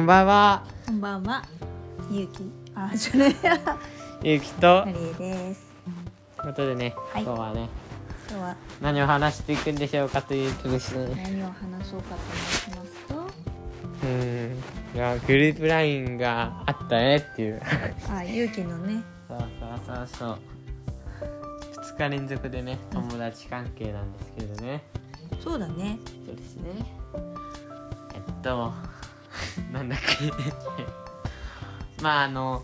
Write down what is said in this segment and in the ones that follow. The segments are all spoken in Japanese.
んばんは。こんばんは。ゆうき、あ、じゃね。ゆうきとマ。リエです。ということでね、はい今日はね、今日は何を話していくんでしょうかというとですね。何を話そうかと申しますと。うーん。いや、グループラインがあったねっていう。あ、ゆうきのね。そうそうそうそう。二日連続でね、友達関係なんですけどね。そうだね。そうですね。えっと、なんだっけ。まああの、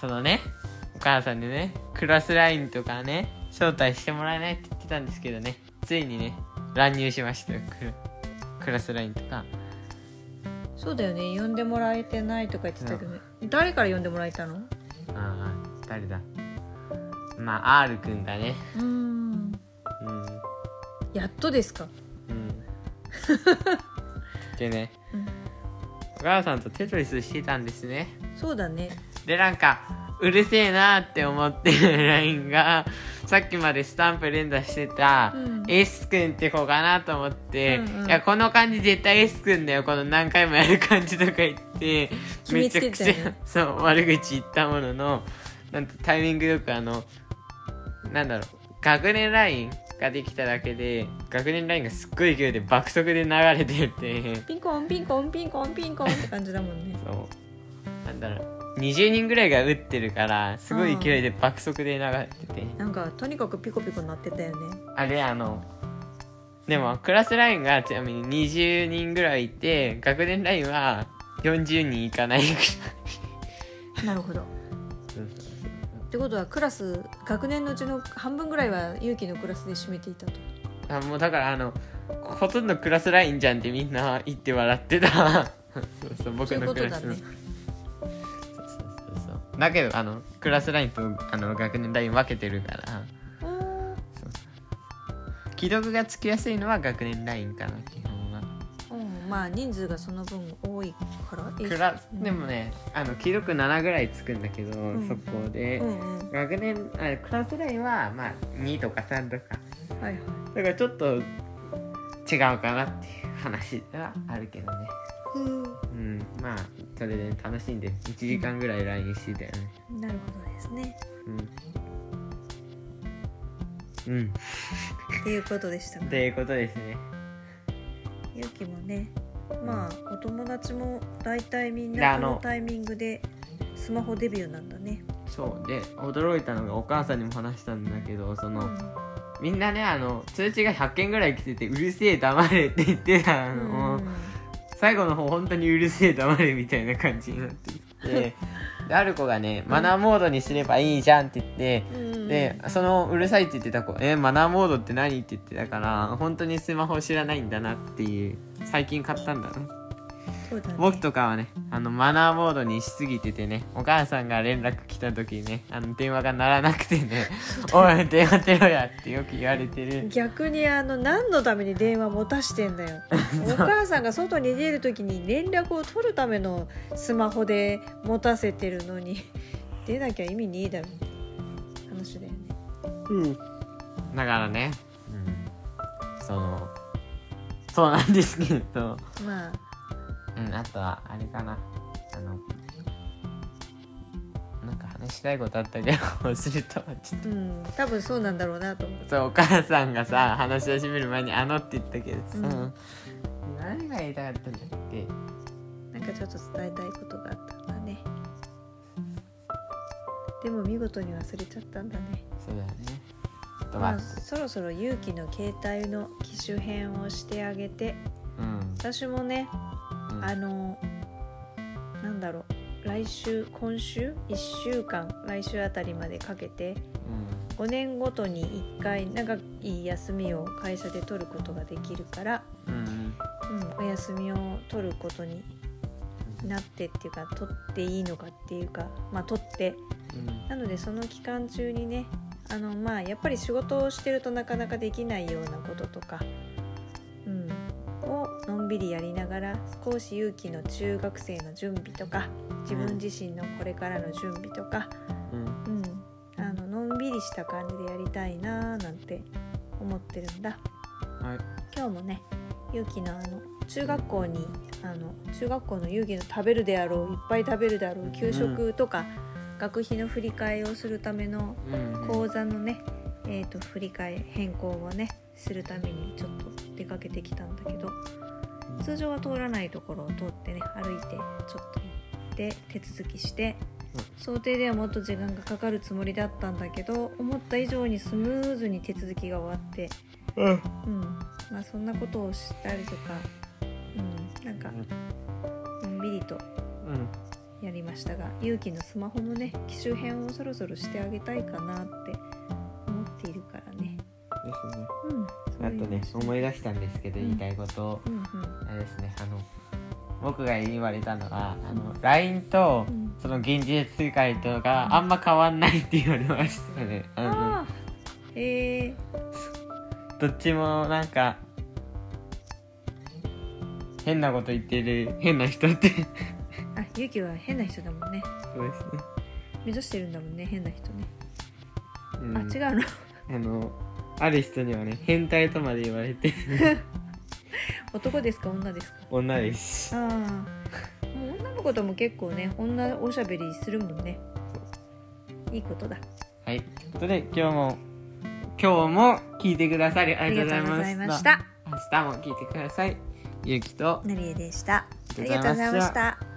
そのね、お母さんにね、クラスラインとかね、招待してもらえないって言ってたんですけどね、ついにね、乱入しましたよ、クラスラインとか。そうだよね。呼んでもらえてないとか言ってたけど、ね、誰から呼んでもらえたの？ああ、誰だまあ、R くんだね。うーん。うん。やっとですか？うん。でね、うんお母さんとテトリスしてたんですね。そうだね。でなんかうるせえなって思ってる LINE がさっきまでスタンプ連打してたうん S 君って子かなと思って、うんうんいやこの感じ絶対 S 君だよこの何回もやる感じとか言って決めちゃくちゃ そう悪口言ったもののなんとタイミングよくあのなんだろう学年 LINE ができただけで学年 LINE がすっごい勢いで爆速で流れててピンコンピンコンピンコンピンコンって感じだもんね。そうなんだろう20人ぐらいが打ってるからすごい勢いで爆速で流れてて、なんかとにかくピコピコなってたよね。あれあのでもクラスラインがちなみに20人ぐらいいて学年ラインは40人いかないぐらいなるほど。ってことはクラス学年のうちの半分ぐらいはゆうきのクラスで占めていたと。あもうだからあのほとんどクラスラインじゃんってみんな言って笑ってた。そうそう僕のクラスの。ことだね。そうそうそうそう。だけどあのクラスラインとあの学年ライン分けてるから。既読がつきやすいのは学年ラインかな基本。はうん、まあ人数がその分多いから。えクラでもねあの既読7ぐらいつくんだけど、ん。そこで、うんうん。学年あクラスラインはまあ2とか3とか。はいはい。だからちょっと違うかなっていう話はあるけどね。うん。まあそれで楽しんで1時間ぐらい LINE してたよね。なるほどですね。うん。うん。っていうことでしたがということですねゆうきもねまあお友達も大体みんなこのタイミングでスマホデビューなんだね。そうで驚いたのがお母さんにも話したんだけどそうの、ん。みんなねあの通知が100件ぐらい来ててうるせえ黙れって言ってたの、うん。最後の方本当にうるせえ黙れみたいな感じになっていて。である子がねマナーモードにすればいいじゃんって言って、うん。でそのうるさいって言ってた子「えマナーモードって何?」って言ってたから本当にスマホ知らないんだなっていう最近買ったんだねそうだね。僕とかはねあのマナーモードにしすぎててねお母さんが連絡来た時にねあの電話が鳴らなくてね「おい電話出ろや」ってよく言われてる。逆にあの何のために電話持たしてんだよ。お母さんが外に出る時に連絡を取るためのスマホで持たせてるのに出なきゃ意味ねえだろ。話だよね。うん。だからね、うん、そのそうなんですけど。まあうん、あとはあれかな。あのなんか話したいことあったけど忘れたわ。ちょっうん多分そうなんだろうなと思う。とそうお母さんがさ話し始める前に「あの」って言ったけどさ、うん。何が言いたかったんだっけ？なんかちょっと伝えたいことがあったんだね。でも見事に忘れちゃったんだね。そうだよねちょっとまあ待って、そろそろ勇気の携帯の機種変をしてあげて。うん。私もねうん。あのなんだろう。来週今週？1週間。来週あたりまでかけて。5年ごとに1回長い休みを会社で取ることができるから、うんうん。うん、お休みを取ることになってっていうか取っていいのかっていうかまあ取って。うん。なのでその期間中にねあのまあやっぱり仕事をしてるとなかなかできないようなこととか、のんびりやりながら少し勇気の中学生の準備とか自分自身のこれからの準備とか、うん。うん、あののんびりした感じでやりたいなーなんて思ってるんだ。はい。今日もね勇気のあの中学校にあの中学校の遊戯の食べるであろういっぱい食べるであろう給食とか、学費の振り替えをするためのうん。口座のね、えー、と振り替え変更をねするためにちょっと出かけてきたんだけど通常は通らないところを通ってね歩いてちょっと行って手続きして想定ではもっと時間がかかるつもりだったんだけど思った以上にスムーズに手続きが終わってうん。うん。まあそんなことをしたりとかうん。なんかのんびりとうんやりましたが勇気のスマホもね機種変をそろそろしてあげたいかなって思っているからね。ですね。うん。あとね思い出したんですけどうん。言いたいこと。を、うんうんあれですね。あの僕が言われたのはあの LINE とうん。その現実世界とがあんま変わんないって言われましたね、あのえどっちもなんか変なこと言ってる変な人って。あ勇気は変な人だもんね。そうですね、目指してるんだもんね変な人ね、うん。あ違うの。あのある人にはね変態とまで言われて 男ですか？女ですか？女です。ああ。もう女の子とも結構ね女おしゃべりするもんね。いいことだ。はい。ということで今日も今日も聞いてくださりあありりががとうございました。た明日も聞いてください。ゆうきとなりえでした。ありがとうございました